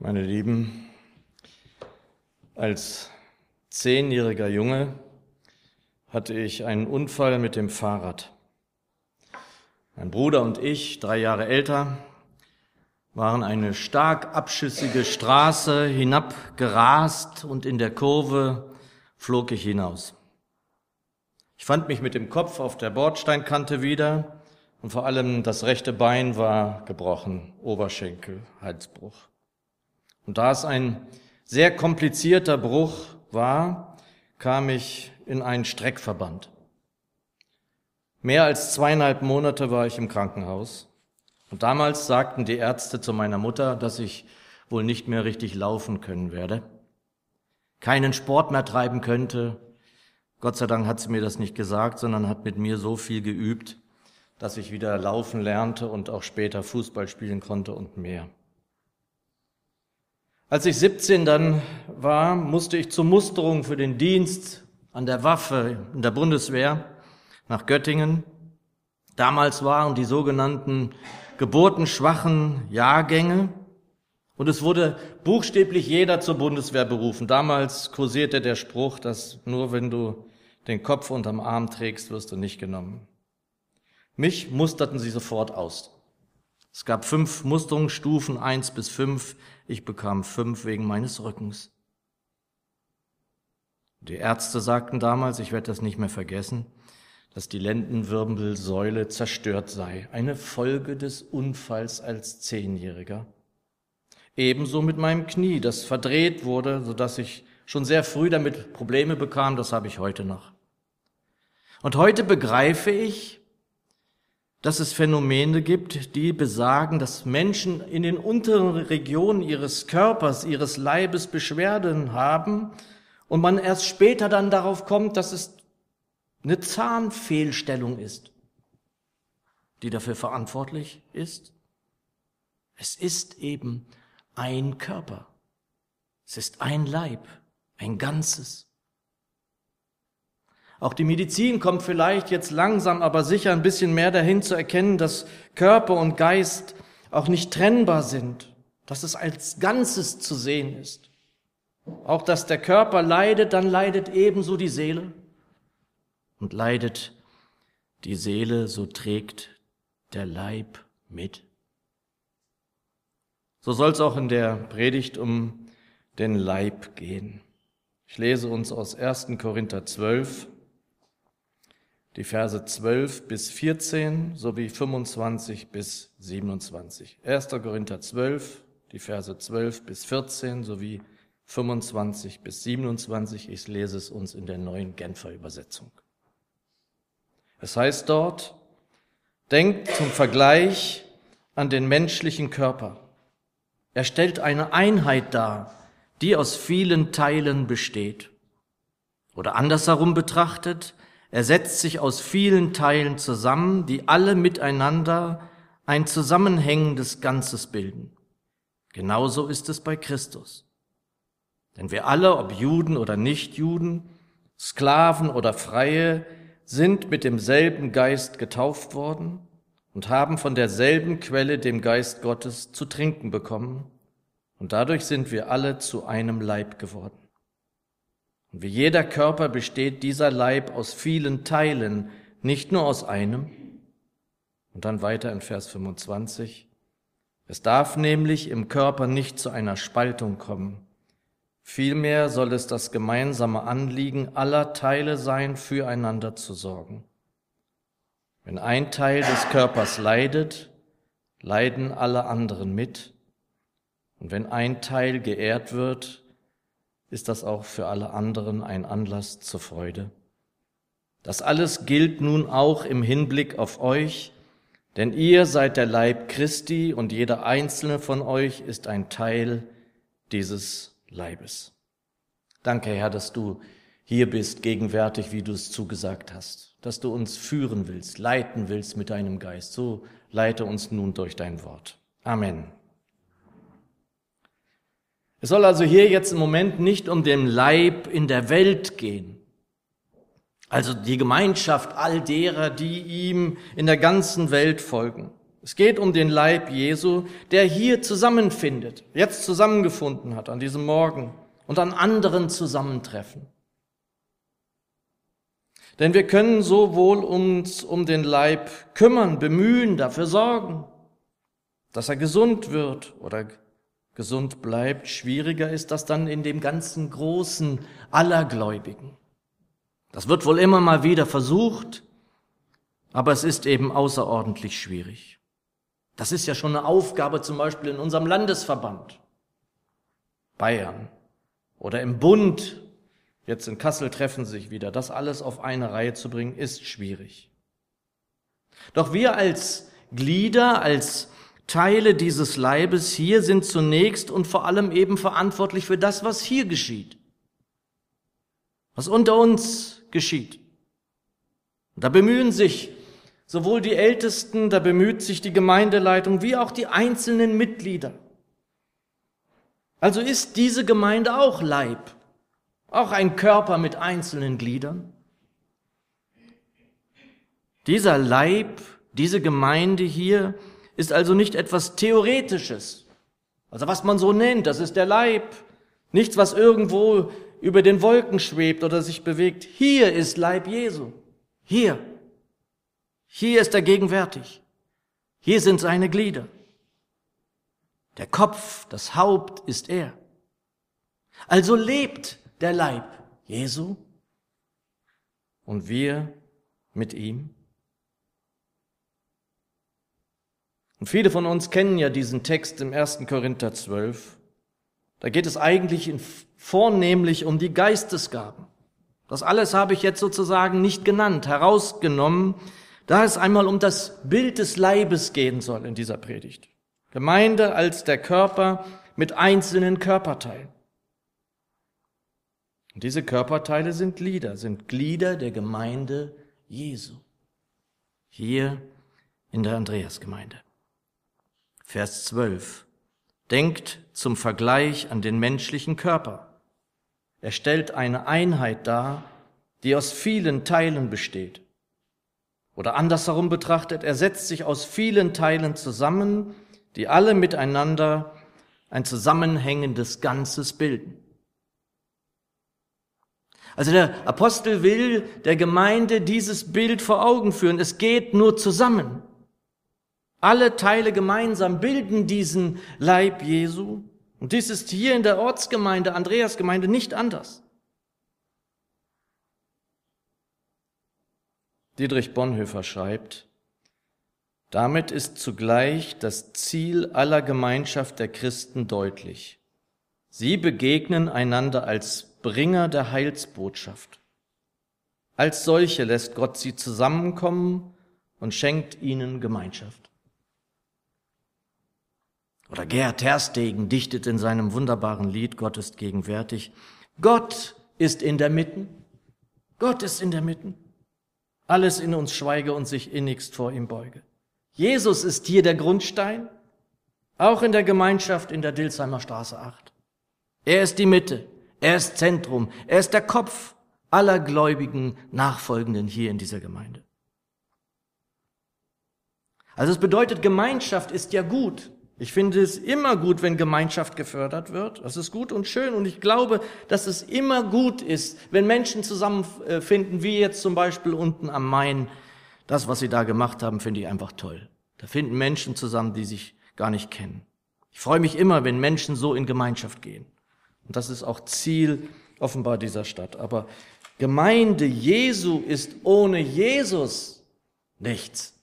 Meine Lieben, als zehnjähriger Junge hatte ich einen Unfall mit dem Fahrrad. Mein Bruder und ich, drei Jahre älter, waren eine stark abschüssige Straße hinabgerast und in der Kurve flog ich hinaus. Ich fand mich mit dem Kopf auf der Bordsteinkante wieder und vor allem das rechte Bein war gebrochen, Oberschenkel, Halsbruch. Und da es ein sehr komplizierter Bruch war, kam ich in einen Streckverband. Mehr als zweieinhalb Monate war ich im Krankenhaus. Und damals sagten die Ärzte zu meiner Mutter, dass ich wohl nicht mehr richtig laufen können werde, keinen Sport mehr treiben könnte. Gott sei Dank hat sie mir das nicht gesagt, sondern hat mit mir so viel geübt, dass ich wieder laufen lernte und auch später Fußball spielen konnte und mehr. Als ich 17 dann war, musste ich zur Musterung für den Dienst an der Waffe in der Bundeswehr nach Göttingen. Damals waren die sogenannten geburtenschwachen Jahrgänge und es wurde buchstäblich jeder zur Bundeswehr berufen. Damals kursierte der Spruch, dass nur wenn du den Kopf unterm Arm trägst, wirst du nicht genommen. Mich musterten sie sofort aus. Es gab fünf Musterungsstufen, eins bis fünf. Ich bekam fünf wegen meines Rückens. Die Ärzte sagten damals, ich werde das nicht mehr vergessen, dass die Lendenwirbelsäule zerstört sei, eine Folge des Unfalls als Zehnjähriger. Ebenso mit meinem Knie, das verdreht wurde, so dass ich schon sehr früh damit Probleme bekam, das habe ich heute noch. Und heute begreife ich, dass es Phänomene gibt, die besagen, dass Menschen in den unteren Regionen ihres Körpers, ihres Leibes Beschwerden haben und man erst später dann darauf kommt, dass es eine Zahnfehlstellung ist, die dafür verantwortlich ist. Es ist eben ein Körper. Es ist ein Leib, ein Ganzes. Auch die Medizin kommt vielleicht jetzt langsam, aber sicher ein bisschen mehr dahin zu erkennen, dass Körper und Geist auch nicht trennbar sind, dass es als Ganzes zu sehen ist. Auch dass der Körper leidet, dann leidet ebenso die Seele. Und leidet die Seele, so trägt der Leib mit. So soll es auch in der Predigt um den Leib gehen. Ich lese uns aus 1. Korinther 12, die Verse 12 bis 14 sowie 25 bis 27. 1. Korinther 12, die Verse 12 bis 14 sowie 25 bis 27. Ich lese es uns in der neuen Genfer Übersetzung. Es heißt dort, denkt zum Vergleich an den menschlichen Körper. Er stellt eine Einheit dar, die aus vielen Teilen besteht. Oder andersherum betrachtet, er setzt sich aus vielen Teilen zusammen, die alle miteinander ein zusammenhängendes Ganzes bilden. Genauso ist es bei Christus. Denn wir alle, ob Juden oder Nichtjuden, Sklaven oder Freie, sind mit demselben Geist getauft worden und haben von derselben Quelle, dem Geist Gottes, zu trinken bekommen. Und dadurch sind wir alle zu einem Leib geworden. Und wie jeder Körper besteht dieser Leib aus vielen Teilen, nicht nur aus einem. Und dann weiter in Vers 25. Es darf nämlich im Körper nicht zu einer Spaltung kommen. Vielmehr soll es das gemeinsame Anliegen aller Teile sein, füreinander zu sorgen. Wenn ein Teil des Körpers leidet, leiden alle anderen mit. Und wenn ein Teil geehrt wird, ist das auch für alle anderen ein Anlass zur Freude. Das alles gilt nun auch im Hinblick auf euch, denn ihr seid der Leib Christi und jeder einzelne von euch ist ein Teil dieses Leibes. Danke, Herr, dass du hier bist, gegenwärtig, wie du es zugesagt hast, dass du uns führen willst, leiten willst mit deinem Geist. So leite uns nun durch dein Wort. Amen. Es soll also hier jetzt im Moment nicht um den Leib in der Welt gehen. Also die Gemeinschaft all derer, die ihm in der ganzen Welt folgen. Es geht um den Leib Jesu, der hier zusammenfindet, jetzt zusammengefunden hat an diesem Morgen und an anderen Zusammentreffen. Denn wir können so wohl uns um den Leib kümmern, bemühen, dafür sorgen, dass er gesund wird oder gesund bleibt. Schwieriger ist das dann in dem ganzen Großen aller Gläubigen. Das wird wohl immer mal wieder versucht, aber es ist eben außerordentlich schwierig. Das ist ja schon eine Aufgabe zum Beispiel in unserem Landesverband Bayern oder im Bund. Jetzt in Kassel treffen sich wieder. Das alles auf eine Reihe zu bringen, ist schwierig. Doch wir als Glieder, als Teile dieses Leibes hier sind zunächst und vor allem eben verantwortlich für das, was hier geschieht, was unter uns geschieht. Da bemühen sich sowohl die Ältesten, da bemüht sich die Gemeindeleitung, wie auch die einzelnen Mitglieder. Also ist diese Gemeinde auch Leib, auch ein Körper mit einzelnen Gliedern. Dieser Leib, diese Gemeinde hier ist also nicht etwas Theoretisches, also was man so nennt, das ist der Leib, nichts, was irgendwo über den Wolken schwebt oder sich bewegt. Hier ist Leib Jesu. Hier. Hier ist er gegenwärtig. Hier sind seine Glieder. Der Kopf, das Haupt ist er. Also lebt der Leib Jesu und wir mit ihm. Und viele von uns kennen ja diesen Text im 1. Korinther 12. Da geht es eigentlich vornehmlich um die Geistesgaben. Das alles habe ich jetzt sozusagen nicht genannt, herausgenommen, da es einmal um das Bild des Leibes gehen soll in dieser Predigt. Gemeinde als der Körper mit einzelnen Körperteilen. Und diese Körperteile sind Glieder, sind Glieder der Gemeinde Jesu. Hier in der Andreasgemeinde. Vers 12. Denkt zum Vergleich an den menschlichen Körper. Er stellt eine Einheit dar, die aus vielen Teilen besteht. Oder andersherum betrachtet, er setzt sich aus vielen Teilen zusammen, die alle miteinander ein zusammenhängendes Ganzes bilden. Also der Apostel will der Gemeinde dieses Bild vor Augen führen. Es geht nur zusammen. Alle Teile gemeinsam bilden diesen Leib Jesu. Und dies ist hier in der Ortsgemeinde, Andreasgemeinde, nicht anders. Dietrich Bonhoeffer schreibt, damit ist zugleich das Ziel aller Gemeinschaft der Christen deutlich. Sie begegnen einander als Bringer der Heilsbotschaft. Als solche lässt Gott sie zusammenkommen und schenkt ihnen Gemeinschaft. Oder Gerhard Terstegen dichtet in seinem wunderbaren Lied Gott ist gegenwärtig. Gott ist in der Mitten. Gott ist in der Mitten. Alles in uns schweige und sich innigst vor ihm beuge. Jesus ist hier der Grundstein, auch in der Gemeinschaft in der Dilsheimer Straße 8. Er ist die Mitte, er ist Zentrum, er ist der Kopf aller gläubigen Nachfolgenden hier in dieser Gemeinde. Also es bedeutet, Gemeinschaft ist ja gut. Ich finde es immer gut, wenn Gemeinschaft gefördert wird. Das ist gut und schön. Und ich glaube, dass es immer gut ist, wenn Menschen zusammenfinden, wie jetzt zum Beispiel unten am Main. Das, was sie da gemacht haben, finde ich einfach toll. Da finden Menschen zusammen, die sich gar nicht kennen. Ich freue mich immer, wenn Menschen so in Gemeinschaft gehen. Und das ist auch Ziel offenbar dieser Stadt. Aber Gemeinde Jesu ist ohne Jesus nichts.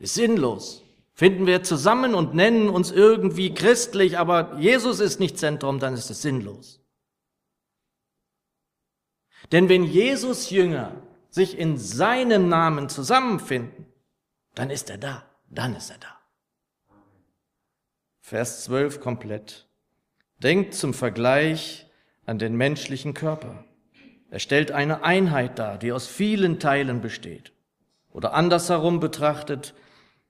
Ist sinnlos finden wir zusammen und nennen uns irgendwie christlich, aber Jesus ist nicht Zentrum, dann ist es sinnlos. Denn wenn Jesus Jünger sich in seinem Namen zusammenfinden, dann ist er da, dann ist er da. Vers 12 komplett. Denkt zum Vergleich an den menschlichen Körper. Er stellt eine Einheit dar, die aus vielen Teilen besteht. Oder andersherum betrachtet,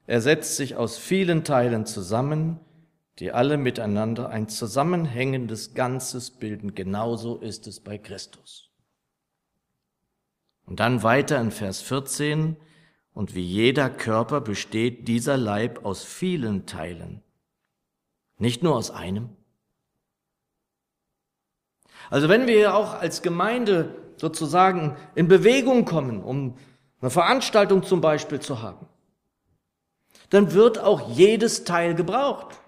er setzt sich aus vielen Teilen zusammen, die alle miteinander ein zusammenhängendes Ganzes bilden. Genauso ist es bei Christus. Und dann weiter in Vers 14. Und wie jeder Körper besteht dieser Leib aus vielen Teilen, nicht nur aus einem. Also wenn wir auch als Gemeinde sozusagen in Bewegung kommen, um eine Veranstaltung zum Beispiel zu haben, dann wird auch jedes Teil gebraucht.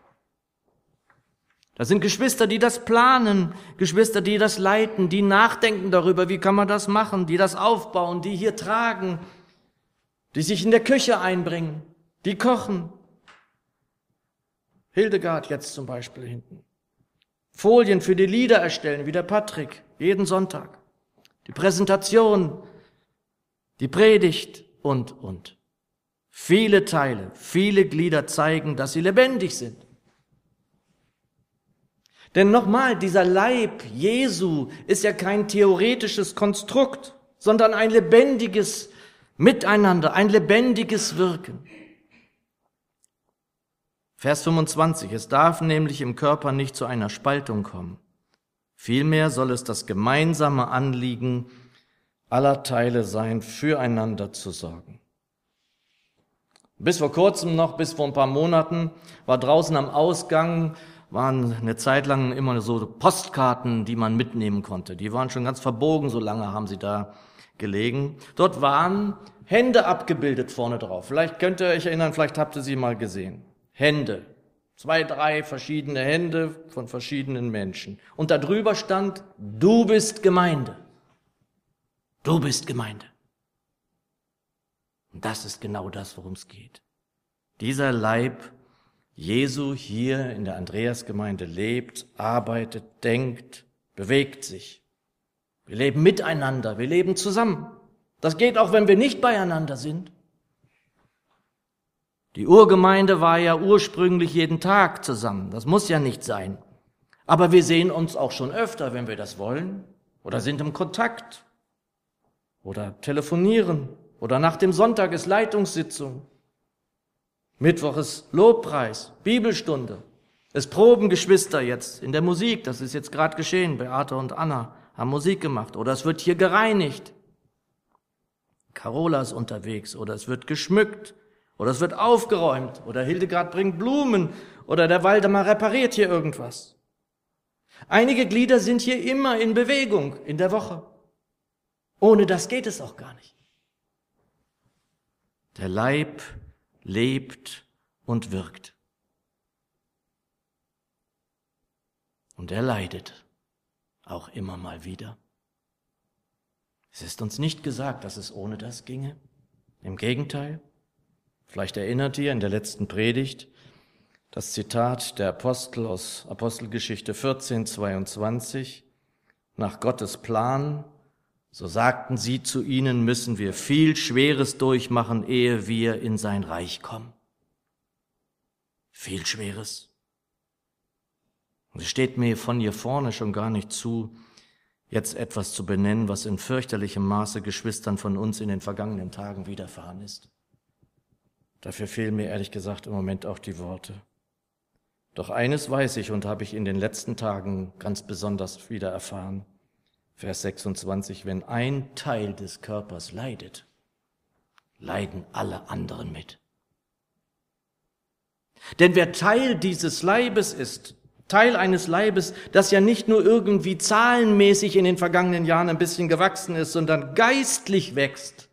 Das sind Geschwister, die das planen, Geschwister, die das leiten, die nachdenken darüber, wie kann man das machen, die das aufbauen, die hier tragen, die sich in der Küche einbringen, die kochen. Hildegard jetzt zum Beispiel hinten. Folien für die Lieder erstellen, wie der Patrick, jeden Sonntag. Die Präsentation, die Predigt und, und. Viele Teile, viele Glieder zeigen, dass sie lebendig sind. Denn nochmal, dieser Leib Jesu ist ja kein theoretisches Konstrukt, sondern ein lebendiges Miteinander, ein lebendiges Wirken. Vers 25. Es darf nämlich im Körper nicht zu einer Spaltung kommen. Vielmehr soll es das gemeinsame Anliegen aller Teile sein, füreinander zu sorgen. Bis vor kurzem noch, bis vor ein paar Monaten, war draußen am Ausgang, waren eine Zeit lang immer so Postkarten, die man mitnehmen konnte. Die waren schon ganz verbogen, so lange haben sie da gelegen. Dort waren Hände abgebildet vorne drauf. Vielleicht könnt ihr euch erinnern, vielleicht habt ihr sie mal gesehen. Hände. Zwei, drei verschiedene Hände von verschiedenen Menschen. Und darüber stand, du bist Gemeinde. Du bist Gemeinde. Und das ist genau das, worum es geht. Dieser Leib Jesu hier in der Andreasgemeinde lebt, arbeitet, denkt, bewegt sich. Wir leben miteinander, wir leben zusammen. Das geht auch, wenn wir nicht beieinander sind. Die Urgemeinde war ja ursprünglich jeden Tag zusammen. Das muss ja nicht sein. Aber wir sehen uns auch schon öfter, wenn wir das wollen, oder sind im Kontakt, oder telefonieren, oder nach dem Sonntag ist Leitungssitzung. Mittwoch ist Lobpreis, Bibelstunde. Es proben Geschwister jetzt in der Musik, das ist jetzt gerade geschehen. Beate und Anna haben Musik gemacht. Oder es wird hier gereinigt. Carola ist unterwegs. Oder es wird geschmückt. Oder es wird aufgeräumt. Oder Hildegard bringt Blumen. Oder der Waldemar repariert hier irgendwas. Einige Glieder sind hier immer in Bewegung in der Woche. Ohne das geht es auch gar nicht. Der Leib lebt und wirkt. Und er leidet auch immer mal wieder. Es ist uns nicht gesagt, dass es ohne das ginge. Im Gegenteil, Vielleicht erinnert ihr in der letzten Predigt das Zitat der Apostel aus Apostelgeschichte 14, 22. Nach Gottes Plan, so sagten sie zu ihnen, müssen wir viel Schweres durchmachen, ehe wir in sein Reich kommen. Viel Schweres. Und es steht mir von hier vorne schon gar nicht zu, jetzt etwas zu benennen, was in fürchterlichem Maße Geschwistern von uns in den vergangenen Tagen widerfahren ist. Dafür fehlen mir ehrlich gesagt im Moment auch die Worte. Doch eines weiß ich und habe ich in den letzten Tagen ganz besonders wieder erfahren. Vers 26, wenn ein Teil des Körpers leidet, leiden alle anderen mit. Denn wer Teil dieses Leibes ist, Teil eines Leibes, das ja nicht nur irgendwie zahlenmäßig in den vergangenen Jahren ein bisschen gewachsen ist, sondern geistlich wächst,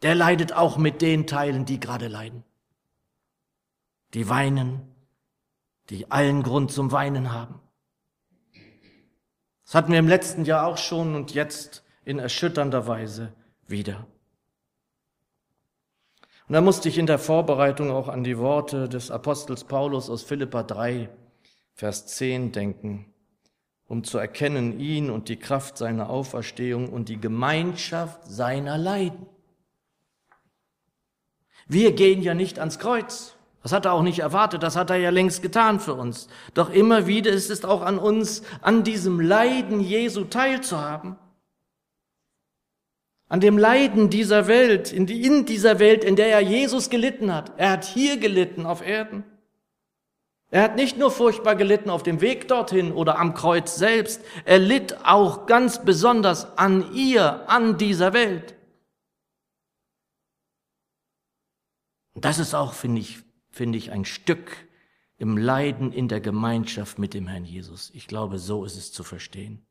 der leidet auch mit den Teilen, die gerade leiden. Die weinen, die allen Grund zum Weinen haben. Das hatten wir im letzten Jahr auch schon und jetzt in erschütternder Weise wieder. Und da musste ich in der Vorbereitung auch an die Worte des Apostels Paulus aus Philippa 3, Vers 10 denken, um zu erkennen ihn und die Kraft seiner Auferstehung und die Gemeinschaft seiner Leiden. Wir gehen ja nicht ans Kreuz. Das hat er auch nicht erwartet, das hat er ja längst getan für uns. Doch immer wieder ist es auch an uns, an diesem Leiden Jesu teilzuhaben. An dem Leiden dieser Welt, in, die, in dieser Welt, in der er Jesus gelitten hat. Er hat hier gelitten auf Erden. Er hat nicht nur furchtbar gelitten auf dem Weg dorthin oder am Kreuz selbst, er litt auch ganz besonders an ihr, an dieser Welt. Und das ist auch, finde ich, finde ich, ein Stück im Leiden in der Gemeinschaft mit dem Herrn Jesus. Ich glaube, so ist es zu verstehen.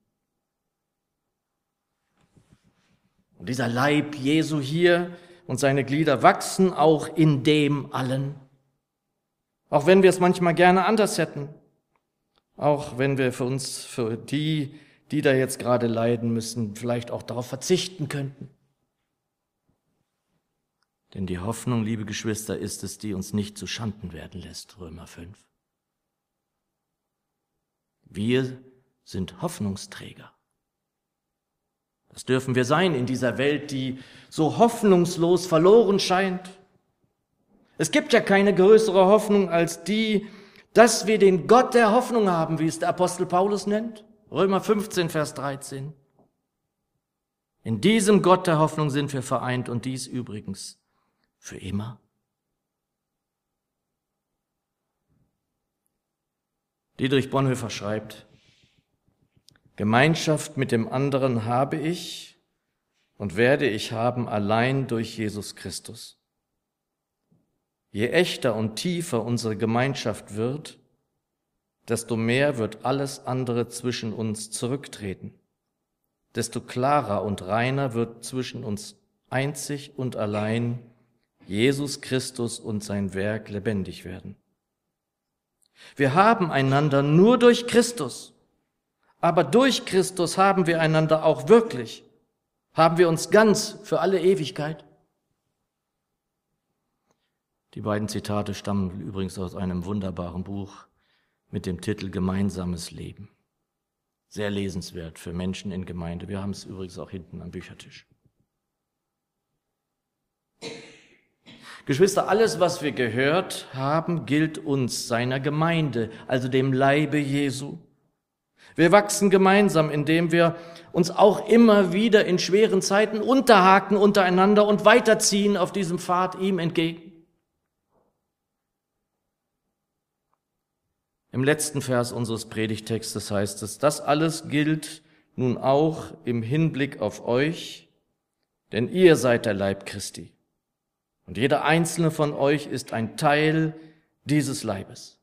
Und dieser Leib Jesu hier und seine Glieder wachsen auch in dem allen. Auch wenn wir es manchmal gerne anders hätten. Auch wenn wir für uns, für die, die da jetzt gerade leiden müssen, vielleicht auch darauf verzichten könnten. Denn die Hoffnung, liebe Geschwister, ist es, die uns nicht zu Schanden werden lässt, Römer 5. Wir sind Hoffnungsträger. Das dürfen wir sein in dieser Welt, die so hoffnungslos verloren scheint. Es gibt ja keine größere Hoffnung als die, dass wir den Gott der Hoffnung haben, wie es der Apostel Paulus nennt. Römer 15, Vers 13. In diesem Gott der Hoffnung sind wir vereint und dies übrigens für immer. Dietrich Bonhoeffer schreibt, Gemeinschaft mit dem anderen habe ich und werde ich haben allein durch Jesus Christus. Je echter und tiefer unsere Gemeinschaft wird, desto mehr wird alles andere zwischen uns zurücktreten, desto klarer und reiner wird zwischen uns einzig und allein Jesus Christus und sein Werk lebendig werden. Wir haben einander nur durch Christus aber durch Christus haben wir einander auch wirklich. Haben wir uns ganz für alle Ewigkeit. Die beiden Zitate stammen übrigens aus einem wunderbaren Buch mit dem Titel Gemeinsames Leben. Sehr lesenswert für Menschen in Gemeinde. Wir haben es übrigens auch hinten am Büchertisch. Geschwister, alles, was wir gehört haben, gilt uns, seiner Gemeinde, also dem Leibe Jesu. Wir wachsen gemeinsam, indem wir uns auch immer wieder in schweren Zeiten unterhaken untereinander und weiterziehen auf diesem Pfad ihm entgegen. Im letzten Vers unseres Predigtextes heißt es, das alles gilt nun auch im Hinblick auf euch, denn ihr seid der Leib Christi. Und jeder einzelne von euch ist ein Teil dieses Leibes.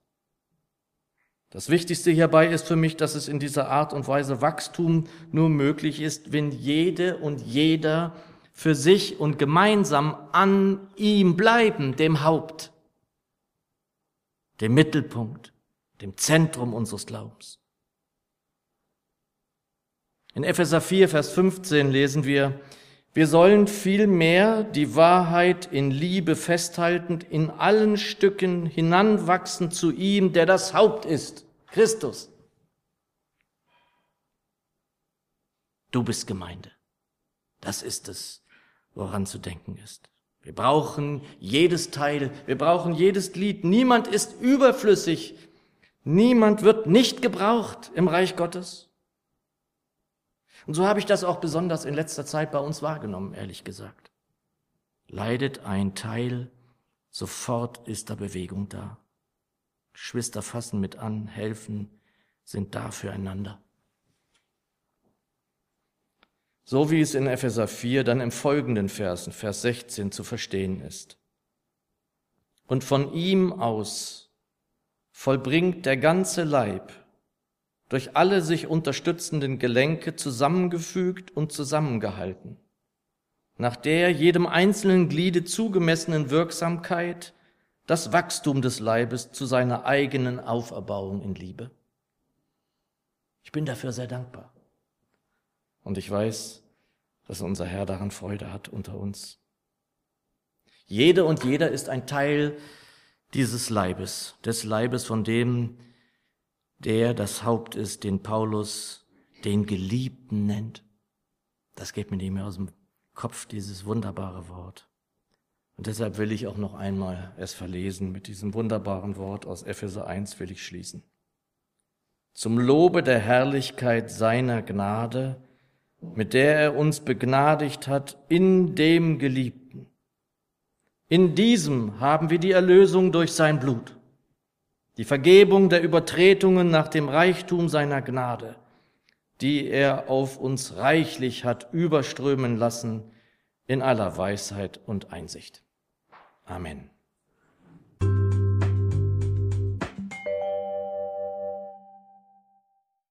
Das Wichtigste hierbei ist für mich, dass es in dieser Art und Weise Wachstum nur möglich ist, wenn jede und jeder für sich und gemeinsam an ihm bleiben, dem Haupt, dem Mittelpunkt, dem Zentrum unseres Glaubens. In Epheser 4, Vers 15 lesen wir, wir sollen vielmehr die Wahrheit in Liebe festhaltend in allen Stücken hinanwachsen zu ihm, der das Haupt ist, Christus. Du bist Gemeinde. Das ist es, woran zu denken ist. Wir brauchen jedes Teil, wir brauchen jedes Glied. Niemand ist überflüssig. Niemand wird nicht gebraucht im Reich Gottes. Und so habe ich das auch besonders in letzter Zeit bei uns wahrgenommen, ehrlich gesagt. Leidet ein Teil, sofort ist da Bewegung da. Geschwister fassen mit an, helfen, sind da füreinander. So wie es in Epheser 4 dann im folgenden Versen, Vers 16 zu verstehen ist. Und von ihm aus vollbringt der ganze Leib durch alle sich unterstützenden Gelenke zusammengefügt und zusammengehalten, nach der jedem einzelnen Gliede zugemessenen Wirksamkeit das Wachstum des Leibes zu seiner eigenen Auferbauung in Liebe. Ich bin dafür sehr dankbar. Und ich weiß, dass unser Herr daran Freude hat unter uns. Jede und jeder ist ein Teil dieses Leibes, des Leibes, von dem der das Haupt ist, den Paulus den Geliebten nennt. Das geht mir nicht mehr aus dem Kopf, dieses wunderbare Wort. Und deshalb will ich auch noch einmal es verlesen. Mit diesem wunderbaren Wort aus Epheser 1 will ich schließen. Zum Lobe der Herrlichkeit seiner Gnade, mit der er uns begnadigt hat in dem Geliebten. In diesem haben wir die Erlösung durch sein Blut die Vergebung der Übertretungen nach dem Reichtum seiner Gnade, die er auf uns reichlich hat überströmen lassen in aller Weisheit und Einsicht. Amen.